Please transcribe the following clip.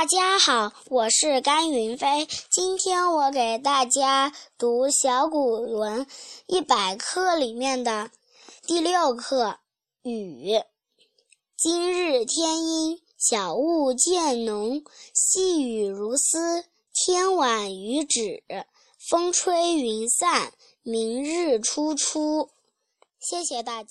大家好，我是甘云飞。今天我给大家读小古文一百课里面的第六课《雨》。今日天阴，小雾渐浓，细雨如丝。天晚雨止，风吹云散。明日初出。谢谢大家。